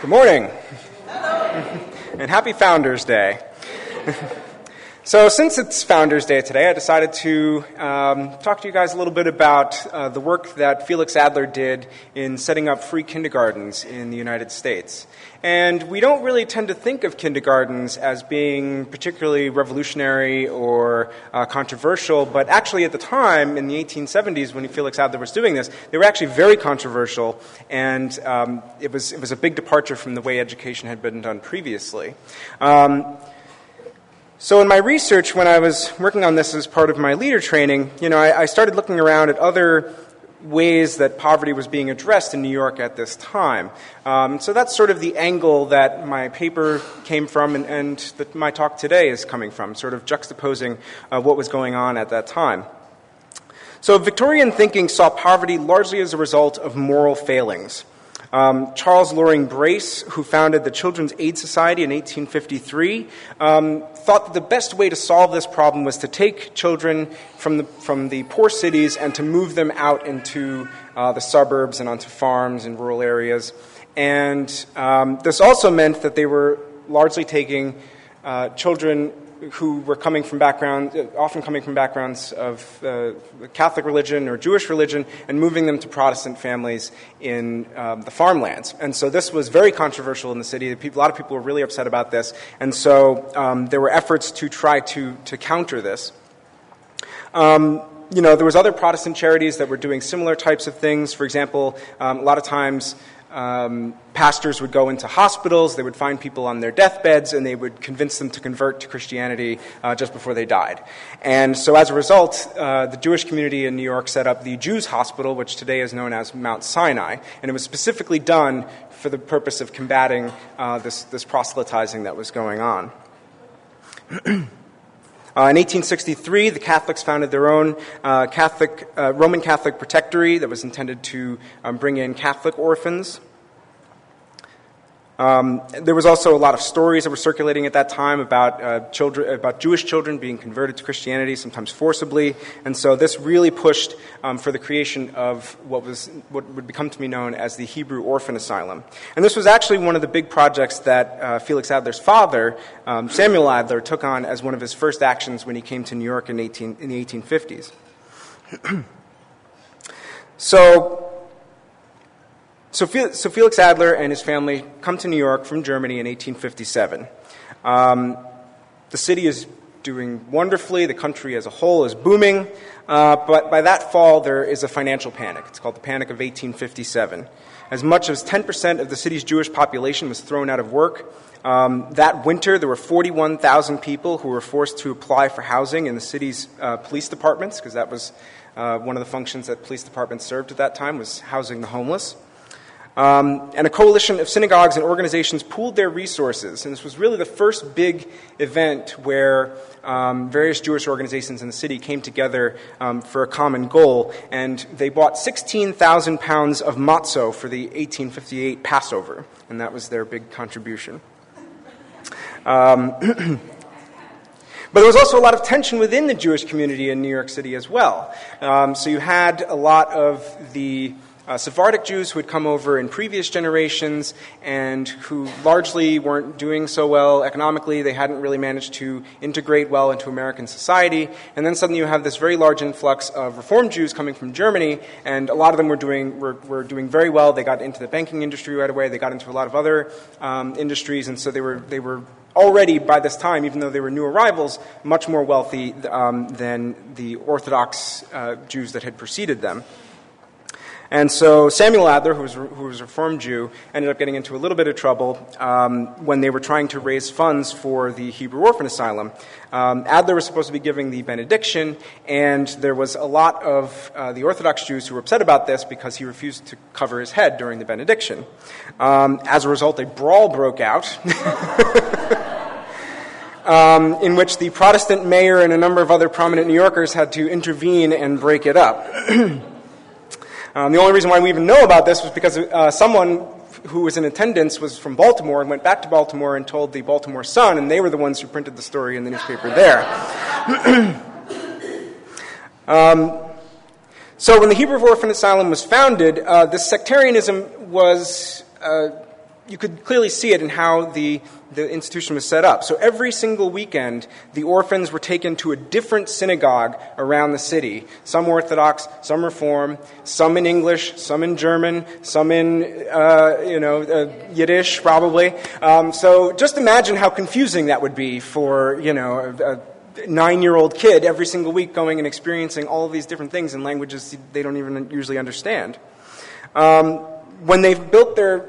Good morning. and happy Founders Day. so, since it's Founders Day today, I decided to um, talk to you guys a little bit about uh, the work that Felix Adler did in setting up free kindergartens in the United States. And we don't really tend to think of kindergartens as being particularly revolutionary or uh, controversial, but actually at the time, in the 1870s, when Felix Adler was doing this, they were actually very controversial, and um, it, was, it was a big departure from the way education had been done previously. Um, so, in my research, when I was working on this as part of my leader training, you know, I, I started looking around at other ways that poverty was being addressed in New York at this time. Um, so that's sort of the angle that my paper came from and, and that my talk today is coming from, sort of juxtaposing uh, what was going on at that time. So Victorian thinking saw poverty largely as a result of moral failings. Um, Charles Loring Brace, who founded the Children's Aid Society in 1853, um, thought that the best way to solve this problem was to take children from the, from the poor cities and to move them out into uh, the suburbs and onto farms and rural areas. And um, this also meant that they were largely taking uh, children who were coming from backgrounds, uh, often coming from backgrounds of uh, Catholic religion or Jewish religion, and moving them to Protestant families in um, the farmlands. And so this was very controversial in the city. a lot of people were really upset about this. And so um, there were efforts to try to, to counter this. Um, you know, there was other Protestant charities that were doing similar types of things. For example, um, a lot of times um, pastors would go into hospitals, they would find people on their deathbeds, and they would convince them to convert to Christianity uh, just before they died. And so, as a result, uh, the Jewish community in New York set up the Jews Hospital, which today is known as Mount Sinai, and it was specifically done for the purpose of combating uh, this, this proselytizing that was going on. Uh, in 1863, the Catholics founded their own uh, Catholic, uh, Roman Catholic protectory that was intended to um, bring in Catholic orphans. Um, there was also a lot of stories that were circulating at that time about uh, children, about Jewish children being converted to Christianity, sometimes forcibly, and so this really pushed um, for the creation of what was what would become to be known as the Hebrew Orphan Asylum. And this was actually one of the big projects that uh, Felix Adler's father, um, Samuel Adler, took on as one of his first actions when he came to New York in, 18, in the 1850s. so so, Felix Adler and his family come to New York from Germany in 1857. Um, the city is doing wonderfully, the country as a whole is booming, uh, but by that fall there is a financial panic. It's called the Panic of 1857. As much as 10% of the city's Jewish population was thrown out of work. Um, that winter, there were 41,000 people who were forced to apply for housing in the city's uh, police departments, because that was uh, one of the functions that police departments served at that time, was housing the homeless. Um, and a coalition of synagogues and organizations pooled their resources. And this was really the first big event where um, various Jewish organizations in the city came together um, for a common goal. And they bought 16,000 pounds of matzo for the 1858 Passover. And that was their big contribution. Um, But there was also a lot of tension within the Jewish community in New York City as well. Um, so you had a lot of the uh, Sephardic Jews who had come over in previous generations and who largely weren't doing so well economically. They hadn't really managed to integrate well into American society. And then suddenly you have this very large influx of Reform Jews coming from Germany, and a lot of them were doing, were, were doing very well. They got into the banking industry right away, they got into a lot of other um, industries, and so they were, they were already by this time, even though they were new arrivals, much more wealthy um, than the Orthodox uh, Jews that had preceded them. And so Samuel Adler, who was, who was a Reformed Jew, ended up getting into a little bit of trouble um, when they were trying to raise funds for the Hebrew Orphan Asylum. Um, Adler was supposed to be giving the benediction, and there was a lot of uh, the Orthodox Jews who were upset about this because he refused to cover his head during the benediction. Um, as a result, a brawl broke out. Um, in which the Protestant mayor and a number of other prominent New Yorkers had to intervene and break it up. Um, the only reason why we even know about this was because uh, someone who was in attendance was from Baltimore and went back to Baltimore and told the Baltimore Sun, and they were the ones who printed the story in the newspaper there. um, so when the Hebrew Orphan Asylum was founded, uh, this sectarianism was uh, you could clearly see it in how the, the institution was set up. So every single weekend, the orphans were taken to a different synagogue around the city. Some Orthodox, some Reform, some in English, some in German, some in, uh, you know, uh, Yiddish, probably. Um, so just imagine how confusing that would be for, you know, a, a nine year old kid every single week going and experiencing all these different things in languages they don't even usually understand. Um, when they built their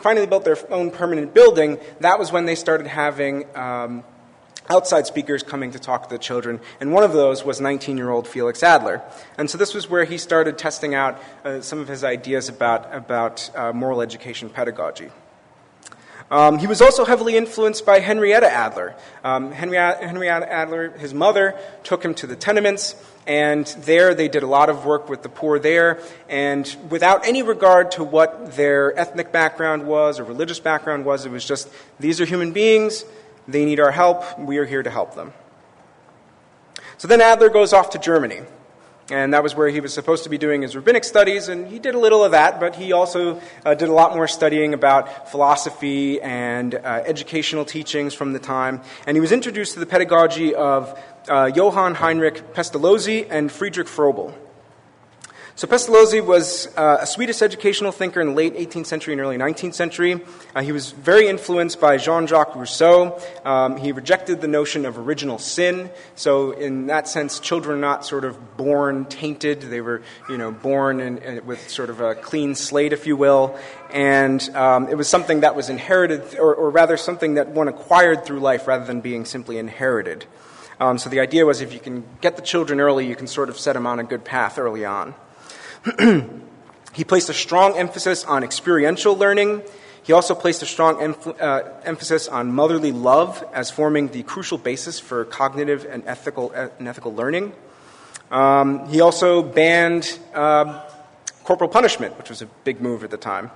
finally built their own permanent building, that was when they started having um, outside speakers coming to talk to the children, and one of those was 19 year old Felix Adler. And so this was where he started testing out uh, some of his ideas about, about uh, moral education pedagogy. Um, he was also heavily influenced by Henrietta Adler. Um, Henrietta, Henrietta Adler, his mother, took him to the tenements, and there they did a lot of work with the poor there, and without any regard to what their ethnic background was or religious background was, it was just these are human beings, they need our help, we are here to help them. So then Adler goes off to Germany. And that was where he was supposed to be doing his rabbinic studies, and he did a little of that, but he also uh, did a lot more studying about philosophy and uh, educational teachings from the time. And he was introduced to the pedagogy of uh, Johann Heinrich Pestalozzi and Friedrich Froebel. So Pestalozzi was uh, a Swedish educational thinker in the late 18th century and early 19th century. Uh, he was very influenced by Jean-Jacques Rousseau. Um, he rejected the notion of original sin. So in that sense, children are not sort of born tainted. They were, you know, born in, in, with sort of a clean slate, if you will. And um, it was something that was inherited, or, or, rather something that one acquired through life rather than being simply inherited. Um, so the idea was if you can get the children early, you can sort of set them on a good path early on. he placed a strong emphasis on experiential learning. He also placed a strong emph- uh, emphasis on motherly love as forming the crucial basis for cognitive and ethical, uh, and ethical learning. Um, he also banned uh, corporal punishment, which was a big move at the time.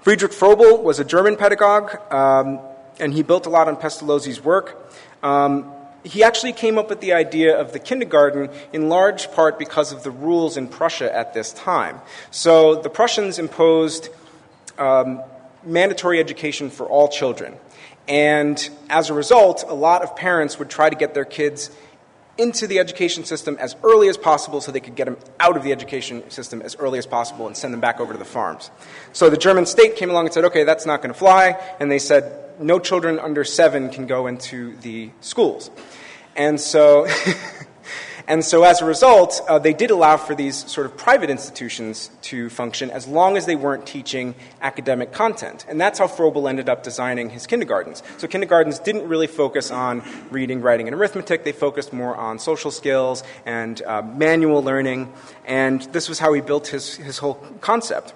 Friedrich Froebel was a German pedagogue, um, and he built a lot on Pestalozzi's work. Um, he actually came up with the idea of the kindergarten in large part because of the rules in Prussia at this time. So the Prussians imposed um, mandatory education for all children. And as a result, a lot of parents would try to get their kids into the education system as early as possible so they could get them out of the education system as early as possible and send them back over to the farms. So the German state came along and said, okay, that's not going to fly. And they said, no children under seven can go into the schools. And so, and so as a result, uh, they did allow for these sort of private institutions to function as long as they weren't teaching academic content. And that's how Froebel ended up designing his kindergartens. So kindergartens didn't really focus on reading, writing, and arithmetic. They focused more on social skills and uh, manual learning. And this was how he built his, his whole concept.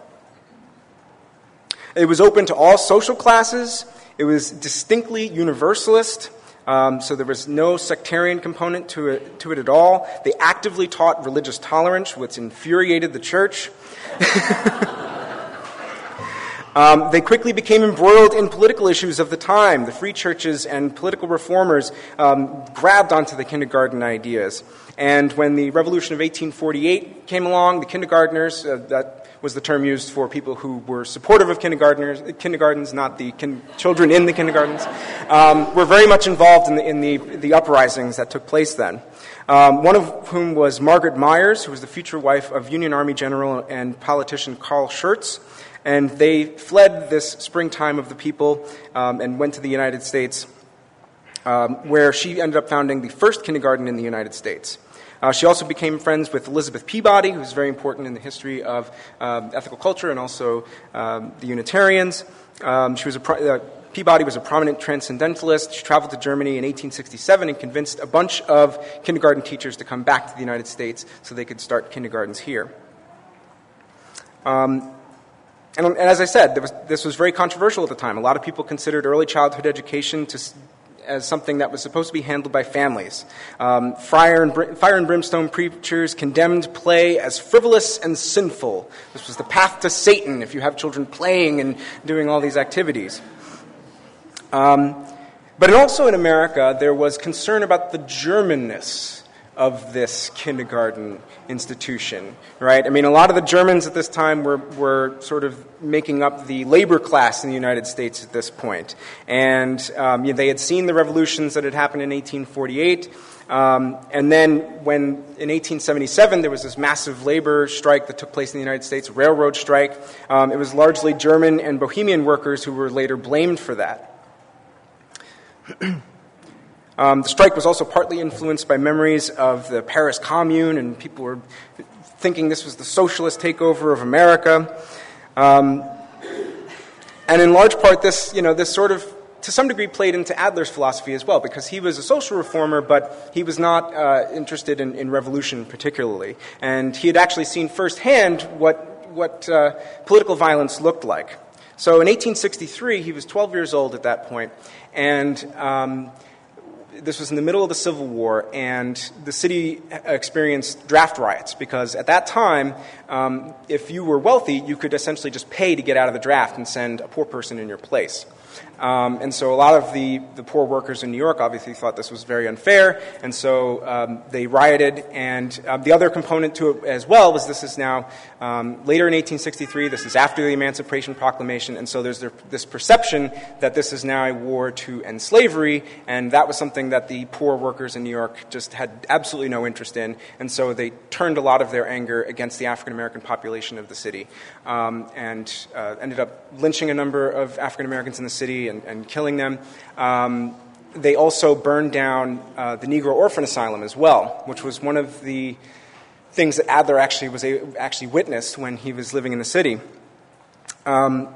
It was open to all social classes. It was distinctly universalist. Um, so there was no sectarian component to it, to it at all. They actively taught religious tolerance, which infuriated the church. um, they quickly became embroiled in political issues of the time. The free churches and political reformers um, grabbed onto the kindergarten ideas. And when the Revolution of 1848 came along, the kindergartners, uh, that was the term used for people who were supportive of kindergartners, kindergartens, not the kin- children in the kindergartens, um, were very much involved in the, in the, the uprisings that took place then. Um, one of whom was Margaret Myers, who was the future wife of Union Army General and politician Carl Schurz. And they fled this springtime of the people um, and went to the United States, um, where she ended up founding the first kindergarten in the United States. Uh, she also became friends with Elizabeth Peabody, who's very important in the history of um, ethical culture and also um, the Unitarians. Um, she was a pro- uh, Peabody was a prominent transcendentalist. She traveled to Germany in 1867 and convinced a bunch of kindergarten teachers to come back to the United States so they could start kindergartens here. Um, and, and, as I said, was, this was very controversial at the time. A lot of people considered early childhood education to as something that was supposed to be handled by families. Um, fire, and br- fire and brimstone preachers condemned play as frivolous and sinful. This was the path to Satan if you have children playing and doing all these activities. Um, but also in America, there was concern about the Germanness of this kindergarten institution, right? I mean, a lot of the Germans at this time were, were sort of making up the labor class in the United States at this point. And um, you know, they had seen the revolutions that had happened in 1848. Um, and then, when in 1877 there was this massive labor strike that took place in the United States, railroad strike, um, it was largely German and Bohemian workers who were later blamed for that. Um, the strike was also partly influenced by memories of the Paris Commune, and people were thinking this was the socialist takeover of America. Um, and in large part, this, you know, this sort of to some degree played into Adler's philosophy as well, because he was a social reformer, but he was not uh, interested in, in, revolution particularly. And he had actually seen firsthand what, what uh, political violence looked like. So in 1863, he was 12 years old at that point, and um, this was in the middle of the Civil War, and the city experienced draft riots because at that time, um, if you were wealthy, you could essentially just pay to get out of the draft and send a poor person in your place. Um, and so a lot of the, the poor workers in New York obviously thought this was very unfair, and so um, they rioted. And uh, the other component to it as well was this is now um, later in 1863, this is after the Emancipation Proclamation, and so there's this perception that this is now a war to end slavery, and that was something that the poor workers in New York just had absolutely no interest in, and so they turned a lot of their anger against the African American population of the city um, and uh, ended up lynching a number of African Americans in the city and, and killing them. Um, they also burned down uh, the Negro Orphan Asylum as well, which was one of the things that Adler actually was a, actually witnessed when he was living in the city. Um,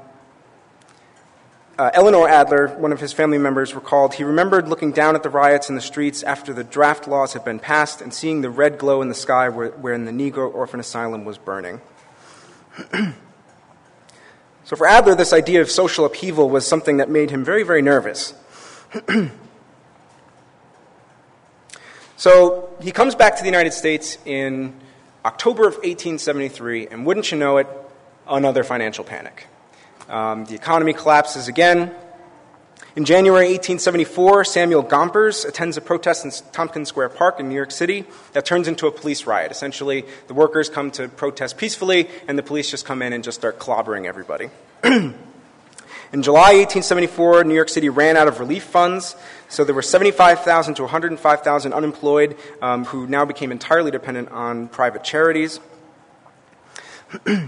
uh, Eleanor Adler, one of his family members, recalled he remembered looking down at the riots in the streets after the draft laws had been passed and seeing the red glow in the sky where, wherein the Negro Orphan Asylum was burning. So for Adler, this idea of social upheaval was something that made him very, very nervous. so he comes back to the United States in October of 1873, and wouldn't you know it, another financial panic. Um, the economy collapses again. In January 1874, Samuel Gompers attends a protest in Tompkins Square Park in New York City that turns into a police riot. Essentially, the workers come to protest peacefully, and the police just come in and just start clobbering everybody. in July 1874, New York City ran out of relief funds, so there were 75,000 to 105,000 unemployed um, who now became entirely dependent on private charities.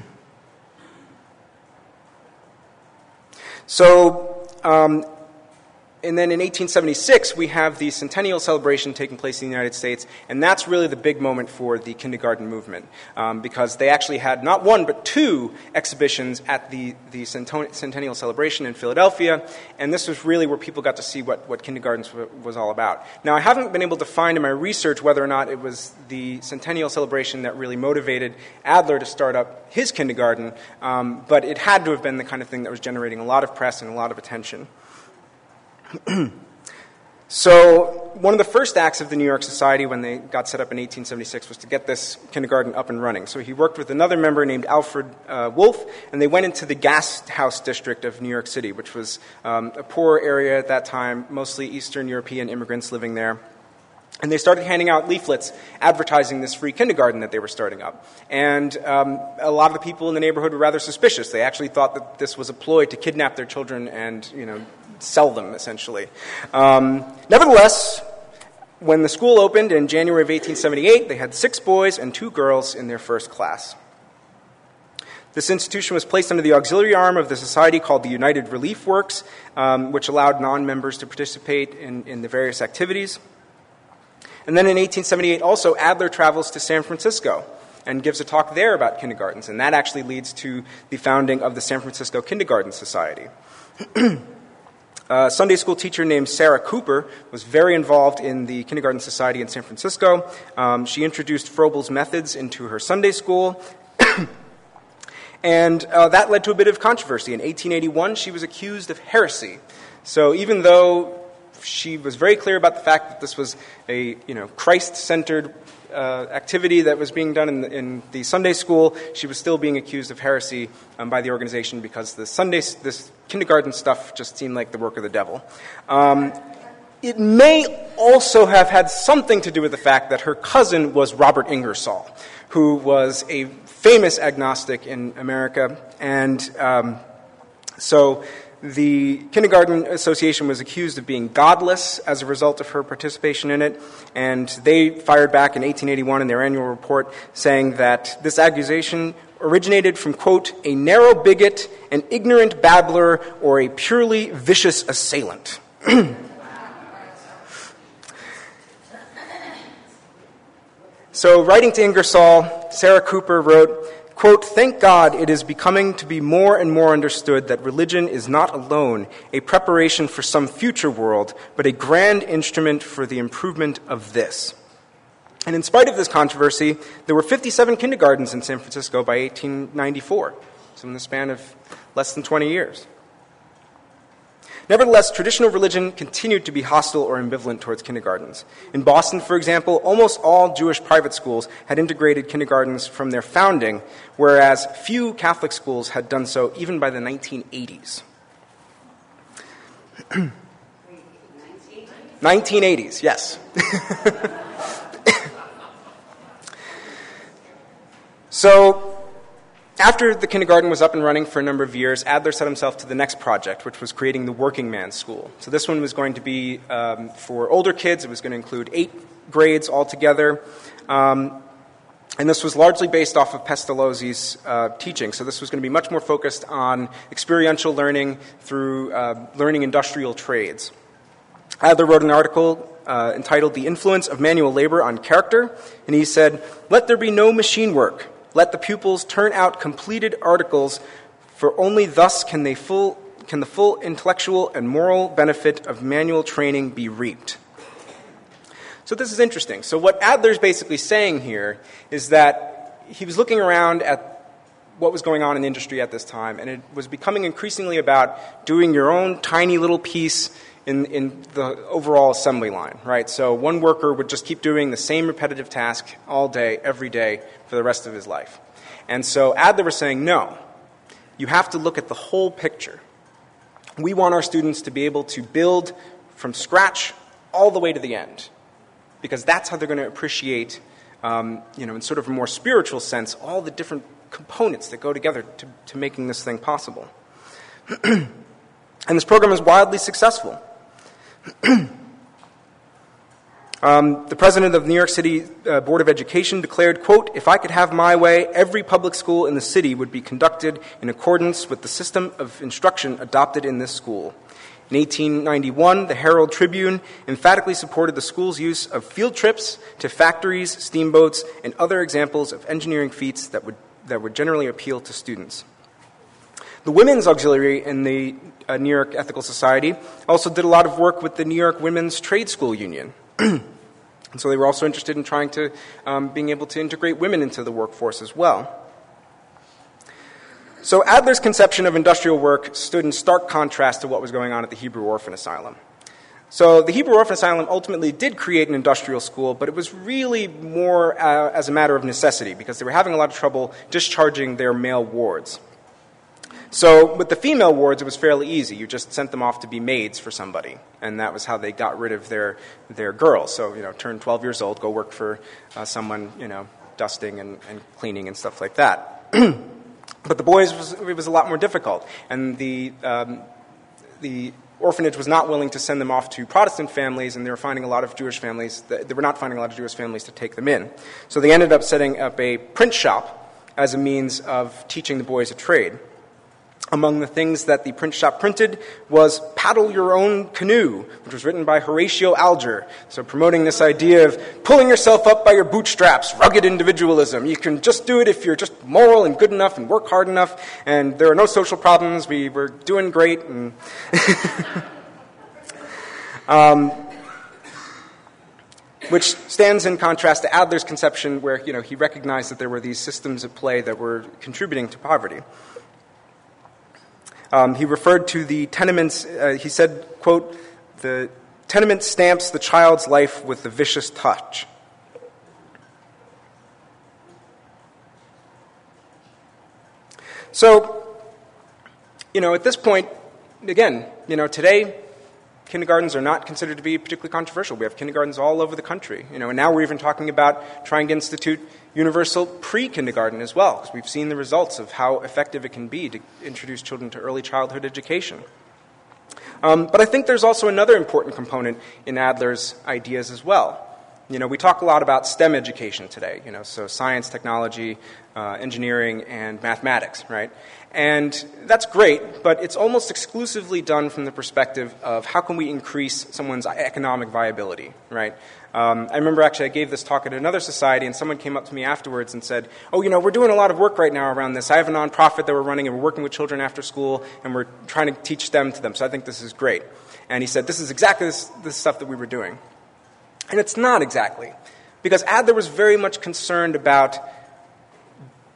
so, um, and then in 1876, we have the centennial celebration taking place in the United States, and that's really the big moment for the kindergarten movement um, because they actually had not one but two exhibitions at the, the centennial celebration in Philadelphia, and this was really where people got to see what, what kindergartens w- was all about. Now, I haven't been able to find in my research whether or not it was the centennial celebration that really motivated Adler to start up his kindergarten, um, but it had to have been the kind of thing that was generating a lot of press and a lot of attention. so, one of the first acts of the New York Society when they got set up in 1876 was to get this kindergarten up and running. So, he worked with another member named Alfred uh, Wolf, and they went into the gas house district of New York City, which was um, a poor area at that time, mostly Eastern European immigrants living there. And they started handing out leaflets advertising this free kindergarten that they were starting up. And um, a lot of the people in the neighborhood were rather suspicious. They actually thought that this was a ploy to kidnap their children and, you know, sell them, essentially. Um, nevertheless, when the school opened in January of 1878, they had six boys and two girls in their first class. This institution was placed under the auxiliary arm of the society called the United Relief Works, um, which allowed non members to participate in, in the various activities. And then in 1878, also, Adler travels to San Francisco and gives a talk there about kindergartens, and that actually leads to the founding of the San Francisco Kindergarten Society. A Sunday school teacher named Sarah Cooper was very involved in the Kindergarten Society in San Francisco. Um, she introduced Froebel's methods into her Sunday school. and uh, that led to a bit of controversy. In 1881, she was accused of heresy. So even though she was very clear about the fact that this was a you know, Christ centered uh, activity that was being done in the, in the, Sunday school, she was still being accused of heresy um, by the organization because the Sunday, this kindergarten stuff just seemed like the work of the devil. Um, it may also have had something to do with the fact that her cousin was Robert Ingersoll, who was a famous agnostic in America. And um, so the Kindergarten Association was accused of being godless as a result of her participation in it, and they fired back in 1881 in their annual report saying that this accusation originated from, quote, a narrow bigot, an ignorant babbler, or a purely vicious assailant. So, writing to Ingersoll, Sarah Cooper wrote, quote, Thank God it is becoming to be more and more understood that religion is not alone a preparation for some future world, but a grand instrument for the improvement of this. And in spite of this controversy, there were 57 kindergartens in San Francisco by 1894, so in the span of less than 20 years. Nevertheless, traditional religion continued to be hostile or ambivalent towards kindergartens. In Boston, for example, almost all Jewish private schools had integrated kindergartens from their founding, whereas few Catholic schools had done so even by the 1980s. 1980s, yes. so, after the kindergarten was up and running for a number of years, Adler set himself to the next project, which was creating the working man's school. So this one was going to be um, for older kids. It was going to include eight grades altogether. Um, and this was largely based off of Pestalozzi's uh, teaching. So this was going to be much more focused on experiential learning through uh, learning industrial trades. Adler wrote an article uh, entitled The Influence of Manual Labor on Character, and he said, Let there be no machine work let the pupils turn out completed articles, for only thus can, they full, can the full intellectual and moral benefit of manual training be reaped. So, this is interesting. So, what Adler's basically saying here is that he was looking around at what was going on in industry at this time, and it was becoming increasingly about doing your own tiny little piece in, in the overall assembly line, right? So one worker would just keep doing the same repetitive task all day, every day, for the rest of his life. And so Adler was saying, no, you have to look at the whole picture. We want our students to be able to build from scratch all the way to the end, because that's how they're going to appreciate, um, you know, in sort of a more spiritual sense, all the different components that go together to, to making this thing possible. and this program is wildly successful. um, the president of New York City uh, Board of Education declared, quote, if I could have my way, every public school in the city would be conducted in accordance with the system of instruction adopted in this school. In 1891, the Herald Tribune emphatically supported the school's use of field trips to factories, steamboats, and other examples of engineering feats that would, that would generally appeal to students. The Women's Auxiliary in the uh, New York Ethical Society also did a lot of work with the New York Women's Trade School Union. and so they were also interested in trying to um, being able to integrate women into the workforce as well. So Adler's conception of industrial work stood in stark contrast to what was going on at the Hebrew Orphan Asylum. So the Hebrew Orphan Asylum ultimately did create an industrial school, but it was really more uh, as a matter of necessity because they were having a lot of trouble discharging their male wards. So with the female wards, it was fairly easy. You just sent them off to be maids for somebody, and that was how they got rid of their their girls. So you know, turn 12 years old, go work for uh, someone, you know, dusting and, and cleaning and stuff like that. but the boys was, it was a lot more difficult, and the um, the orphanage was not willing to send them off to Protestant families, and they were finding a lot of Jewish families. That, they were not finding a lot of Jewish families to take them in. So they ended up setting up a print shop as a means of teaching the boys a trade. Among the things that the print shop printed was Paddle Your Own Canoe, which was written by Horatio Alger. So, promoting this idea of pulling yourself up by your bootstraps, rugged individualism. You can just do it if you're just moral and good enough and work hard enough, and there are no social problems. We were doing great. And um, which stands in contrast to Adler's conception, where you know, he recognized that there were these systems at play that were contributing to poverty. Um, he referred to the tenements, uh, he said, quote, the tenement stamps the child's life with the vicious touch. So, you know, at this point, again, you know, today kindergartens are not considered to be particularly controversial. We have kindergartens all over the country. You know, and now we're even talking about trying to institute universal pre-kindergarten as well, because we've seen the results of how effective it can be to introduce children to early childhood education. Um, but I think there's also another important component in Adler's ideas as well. You know, we talk a lot about STEM education today, you know, so science, technology, uh, engineering, and mathematics, right? And that's great, but it's almost exclusively done from the perspective of how can we increase someone's economic viability, right? Um, I remember actually I gave this talk at another society, and someone came up to me afterwards and said, Oh, you know, we're doing a lot of work right now around this. I have a nonprofit that we're running, and we're working with children after school, and we're trying to teach them to them. So I think this is great. And he said, This is exactly this, this stuff that we were doing. And it's not exactly. Because Adler was very much concerned about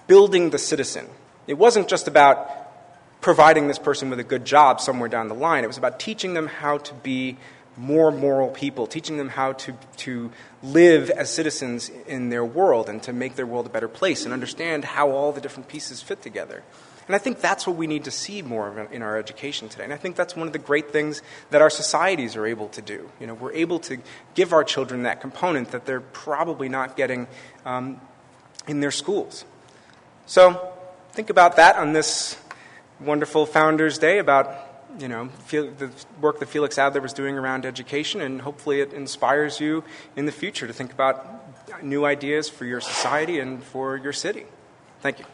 building the citizen. It wasn't just about providing this person with a good job somewhere down the line, it was about teaching them how to be more moral people, teaching them how to, to live as citizens in their world and to make their world a better place and understand how all the different pieces fit together. And I think that's what we need to see more of in our education today. And I think that's one of the great things that our societies are able to do. You know, we're able to give our children that component that they're probably not getting um, in their schools. So think about that on this wonderful Founders Day about you know the work that Felix Adler was doing around education, and hopefully it inspires you in the future to think about new ideas for your society and for your city. Thank you.